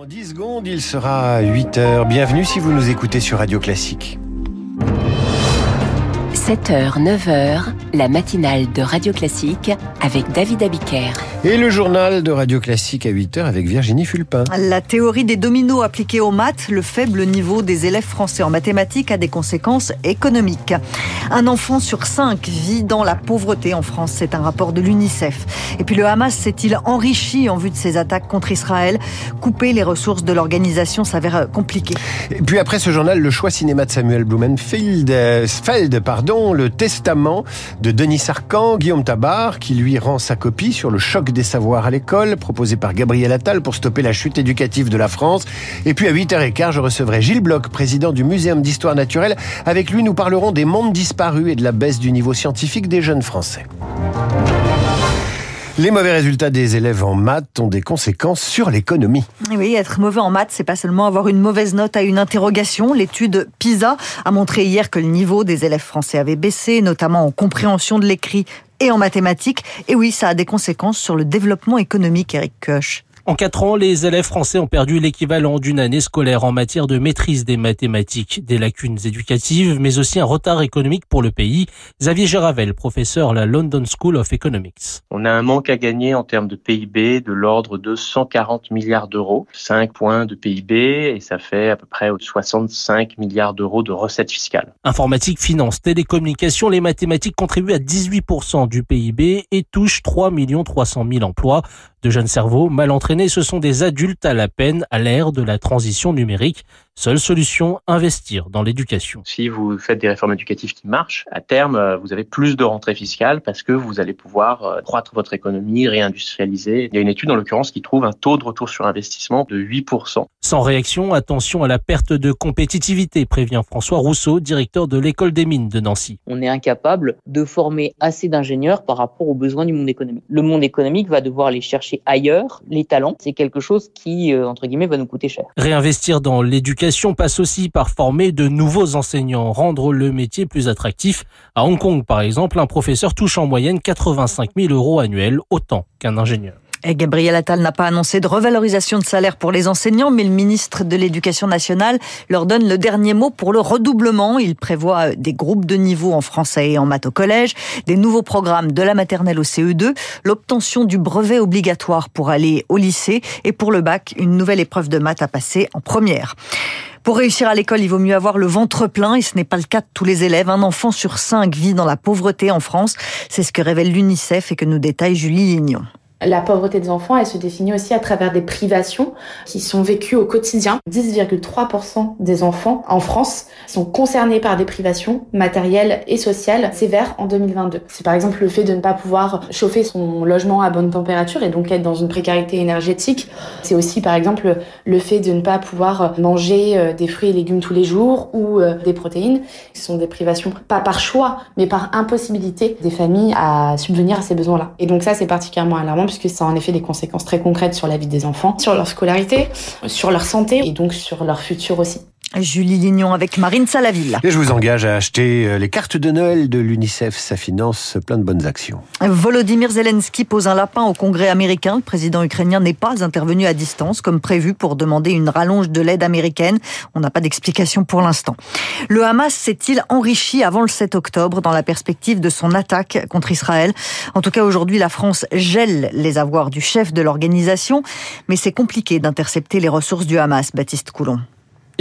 Dans 10 secondes, il sera 8 heures. Bienvenue si vous nous écoutez sur Radio Classique. 7h, 9h, la matinale de Radio Classique avec David Abiker. Et le journal de Radio Classique à 8h avec Virginie Fulpin. La théorie des dominos appliquée aux maths, le faible niveau des élèves français en mathématiques a des conséquences économiques. Un enfant sur cinq vit dans la pauvreté en France, c'est un rapport de l'UNICEF. Et puis le Hamas s'est-il enrichi en vue de ses attaques contre Israël? Couper les ressources de l'organisation s'avère compliqué. Et puis après ce journal, le choix cinéma de Samuel Blumenfeld, euh, Feld, pardon, le testament de Denis Sarkhan, Guillaume Tabar, qui lui rend sa copie sur le choc des savoirs à l'école, proposé par Gabriel Attal pour stopper la chute éducative de la France. Et puis à 8h15, je recevrai Gilles Bloch, président du Muséum d'histoire naturelle. Avec lui, nous parlerons des mondes disparus et de la baisse du niveau scientifique des jeunes Français. Les mauvais résultats des élèves en maths ont des conséquences sur l'économie. Oui, être mauvais en maths, c'est pas seulement avoir une mauvaise note à une interrogation. L'étude PISA a montré hier que le niveau des élèves français avait baissé, notamment en compréhension de l'écrit et en mathématiques. Et oui, ça a des conséquences sur le développement économique, Eric Koch. En quatre ans, les élèves français ont perdu l'équivalent d'une année scolaire en matière de maîtrise des mathématiques, des lacunes éducatives, mais aussi un retard économique pour le pays. Xavier Geravel, professeur à la London School of Economics. On a un manque à gagner en termes de PIB de l'ordre de 140 milliards d'euros, 5 points de PIB, et ça fait à peu près 65 milliards d'euros de recettes fiscales. Informatique, finance, télécommunications, les mathématiques contribuent à 18% du PIB et touchent 3 300 000 emplois. De jeunes cerveaux mal entraînés, ce sont des adultes à la peine à l'ère de la transition numérique. Seule solution, investir dans l'éducation. Si vous faites des réformes éducatives qui marchent, à terme, euh, vous avez plus de rentrées fiscales parce que vous allez pouvoir euh, croître votre économie, réindustrialiser. Il y a une étude, en l'occurrence, qui trouve un taux de retour sur investissement de 8%. Sans réaction, attention à la perte de compétitivité, prévient François Rousseau, directeur de l'école des mines de Nancy. On est incapable de former assez d'ingénieurs par rapport aux besoins du monde économique. Le monde économique va devoir aller chercher ailleurs les talents. C'est quelque chose qui, euh, entre guillemets, va nous coûter cher. Réinvestir dans l'éducation passe aussi par former de nouveaux enseignants, rendre le métier plus attractif. À Hong Kong, par exemple, un professeur touche en moyenne 85 000 euros annuels, autant qu'un ingénieur. Et Gabriel Attal n'a pas annoncé de revalorisation de salaire pour les enseignants, mais le ministre de l'Éducation nationale leur donne le dernier mot pour le redoublement. Il prévoit des groupes de niveau en français et en maths au collège, des nouveaux programmes de la maternelle au CE2, l'obtention du brevet obligatoire pour aller au lycée et pour le bac, une nouvelle épreuve de maths à passer en première. Pour réussir à l'école, il vaut mieux avoir le ventre plein et ce n'est pas le cas de tous les élèves. Un enfant sur cinq vit dans la pauvreté en France. C'est ce que révèle l'UNICEF et que nous détaille Julie Lignon. La pauvreté des enfants, elle se définit aussi à travers des privations qui sont vécues au quotidien. 10,3% des enfants en France sont concernés par des privations matérielles et sociales sévères en 2022. C'est par exemple le fait de ne pas pouvoir chauffer son logement à bonne température et donc être dans une précarité énergétique. C'est aussi par exemple le fait de ne pas pouvoir manger euh, des fruits et légumes tous les jours ou euh, des protéines. Ce sont des privations pas par choix mais par impossibilité des familles à subvenir à ces besoins-là. Et donc ça c'est particulièrement alarmant puisque ça a en effet des conséquences très concrètes sur la vie des enfants, sur leur scolarité, sur leur santé et donc sur leur futur aussi. Julie Lignon avec Marine Salaville. Et je vous engage à acheter euh, les cartes de Noël de l'UNICEF. Ça finance plein de bonnes actions. Volodymyr Zelensky pose un lapin au Congrès américain. Le président ukrainien n'est pas intervenu à distance comme prévu pour demander une rallonge de l'aide américaine. On n'a pas d'explication pour l'instant. Le Hamas s'est-il enrichi avant le 7 octobre dans la perspective de son attaque contre Israël? En tout cas, aujourd'hui, la France gèle les avoirs du chef de l'organisation, mais c'est compliqué d'intercepter les ressources du Hamas, Baptiste Coulon.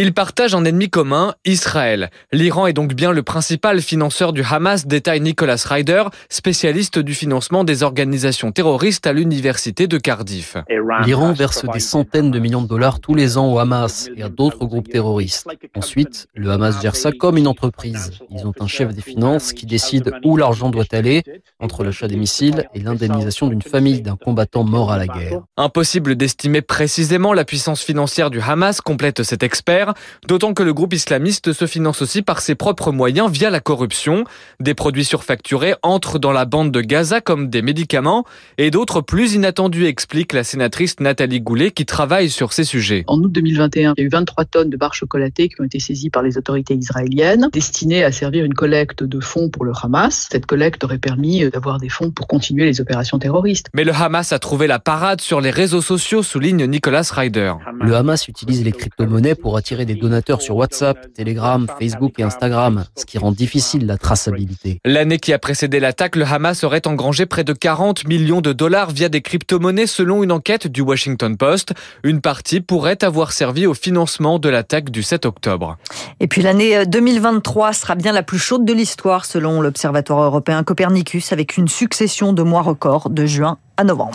Ils partagent un ennemi commun, Israël. L'Iran est donc bien le principal financeur du Hamas, détaille Nicolas Ryder, spécialiste du financement des organisations terroristes à l'université de Cardiff. L'Iran verse des centaines de millions de dollars tous les ans au Hamas et à d'autres groupes terroristes. Ensuite, le Hamas gère ça comme une entreprise. Ils ont un chef des finances qui décide où l'argent doit aller entre l'achat des missiles et l'indemnisation d'une famille d'un combattant mort à la guerre. Impossible d'estimer précisément la puissance financière du Hamas, complète cet expert. Guerre, d'autant que le groupe islamiste se finance aussi par ses propres moyens via la corruption. Des produits surfacturés entrent dans la bande de Gaza comme des médicaments et d'autres plus inattendus, explique la sénatrice Nathalie Goulet qui travaille sur ces sujets. En août 2021, il y a eu 23 tonnes de barres chocolatées qui ont été saisies par les autorités israéliennes, destinées à servir une collecte de fonds pour le Hamas. Cette collecte aurait permis d'avoir des fonds pour continuer les opérations terroristes. Mais le Hamas a trouvé la parade sur les réseaux sociaux, souligne Nicolas Ryder. Le Hamas utilise les crypto-monnaies pour attirer des donateurs sur WhatsApp, Telegram, Facebook et Instagram, ce qui rend difficile la traçabilité. L'année qui a précédé l'attaque, le Hamas aurait engrangé près de 40 millions de dollars via des crypto-monnaies selon une enquête du Washington Post. Une partie pourrait avoir servi au financement de l'attaque du 7 octobre. Et puis l'année 2023 sera bien la plus chaude de l'histoire selon l'Observatoire européen Copernicus avec une succession de mois records de juin à novembre.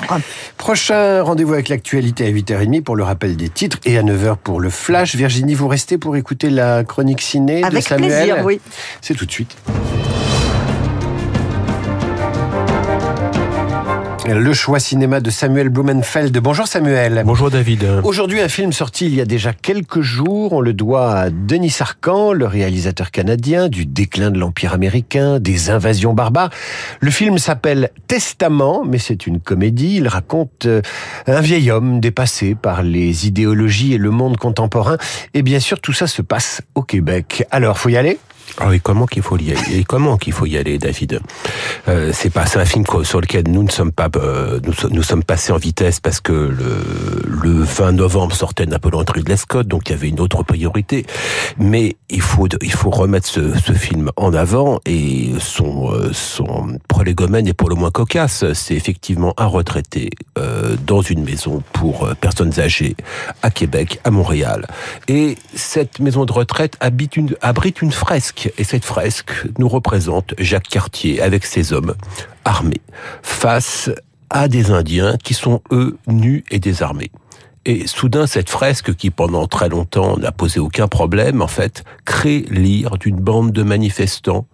Prochain rendez-vous avec l'actualité à 8h30 pour le rappel des titres et à 9h pour le flash. Virginie, vous restez pour écouter la chronique ciné avec de Samuel plaisir, oui. C'est tout de suite. Le choix cinéma de Samuel Blumenfeld. Bonjour Samuel. Bonjour David. Aujourd'hui, un film sorti il y a déjà quelques jours. On le doit à Denis Arcand, le réalisateur canadien, du déclin de l'Empire américain, des invasions barbares. Le film s'appelle Testament, mais c'est une comédie. Il raconte euh, un vieil homme dépassé par les idéologies et le monde contemporain. Et bien sûr, tout ça se passe au Québec. Alors, faut y aller? Ah oui, comment qu'il faut y aller Et comment qu'il faut y aller, David? Euh, C'est pas, c'est un film sur lequel nous ne sommes pas, euh, nous, nous, sommes passés en vitesse parce que le, le 20 novembre sortait Napoléon Ridley Scott, donc il y avait une autre priorité. Mais il faut, il faut remettre ce, ce film en avant et son, euh, son prolégomène est pour le moins cocasse. C'est effectivement un retraité euh, dans une maison pour euh, personnes âgées à Québec, à Montréal. Et cette maison de retraite habite une, abrite une fresque et cette fresque nous représente Jacques Cartier avec ses hommes armés face à des Indiens qui sont eux nus et désarmés. Et soudain, cette fresque, qui pendant très longtemps n'a posé aucun problème, en fait, crée l'ire d'une bande de manifestants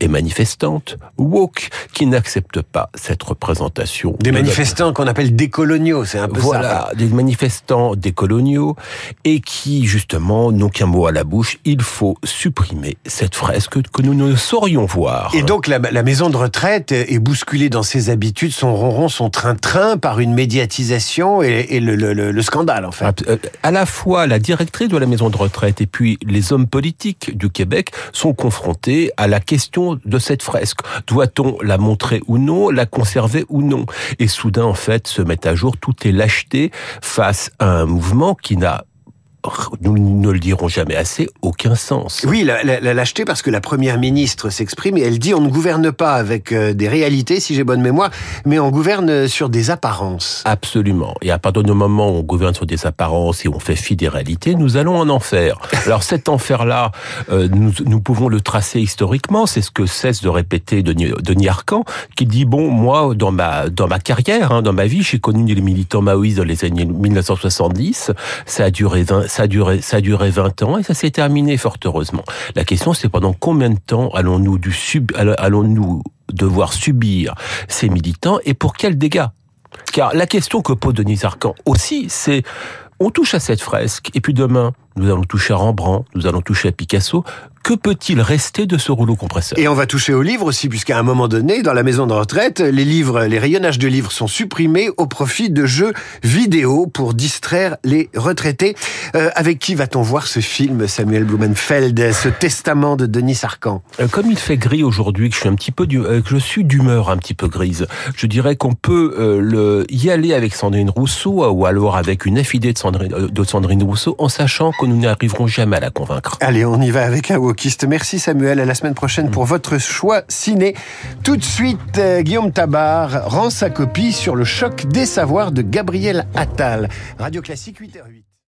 et manifestantes woke qui n'acceptent pas cette représentation. Des manifestants qu'on appelle décoloniaux, c'est un peu voilà, ça. Voilà, des manifestants décoloniaux et qui justement n'ont qu'un mot à la bouche. Il faut supprimer cette fresque que nous ne saurions voir. Et donc la, la maison de retraite est bousculée dans ses habitudes, son ronron, son train-train par une médiatisation et, et le, le, le, scandale en fait. Euh, à la fois la directrice de la maison de retraite et puis les hommes politiques du Québec sont confrontés à la question de cette fresque. Doit-on la montrer ou non, la conserver ou non? Et soudain, en fait, se met à jour toutes les lâchetés face à un mouvement qui n'a nous ne le dirons jamais assez, aucun sens. Oui, la, la, la lâcheté parce que la première ministre s'exprime et elle dit on ne gouverne pas avec euh, des réalités, si j'ai bonne mémoire, mais on gouverne sur des apparences. Absolument. Et à partir du moment où on gouverne sur des apparences et on fait fi des réalités, nous allons en enfer. Alors cet enfer-là, euh, nous, nous, pouvons le tracer historiquement. C'est ce que cesse de répéter Denis, Denis Arcan, qui dit bon, moi, dans ma dans ma carrière, hein, dans ma vie, j'ai connu les militants maoïstes dans les années 1970. Ça a duré 20, ça a duré, ça a duré 20 ans et ça s'est terminé fort heureusement. La question, c'est pendant combien de temps allons-nous du sub, allons-nous devoir subir ces militants et pour quels dégâts? Car la question que pose Denis Arcan aussi, c'est on touche à cette fresque et puis demain, nous allons toucher à Rembrandt, nous allons toucher à Picasso. Que peut-il rester de ce rouleau compresseur? Et on va toucher aux livres aussi, puisqu'à un moment donné, dans la maison de retraite, les livres, les rayonnages de livres sont supprimés au profit de jeux vidéo pour distraire les retraités. Euh, avec qui va-t-on voir ce film, Samuel Blumenfeld, ce testament de Denis Arcan euh, Comme il fait gris aujourd'hui, que je suis un petit peu, du, euh, que je suis d'humeur un petit peu grise, je dirais qu'on peut euh, le, y aller avec Sandrine Rousseau ou alors avec une affidée de Sandrine, de Sandrine Rousseau, en sachant que nous n'arriverons jamais à la convaincre. Allez, on y va avec un wokiste. Merci Samuel. À la semaine prochaine pour votre choix ciné. Tout de suite, euh, Guillaume Tabar rend sa copie sur le choc des savoirs de Gabriel Attal. Radio Classique 8h08.